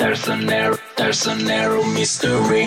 There's a narrow, there's a narrow mystery.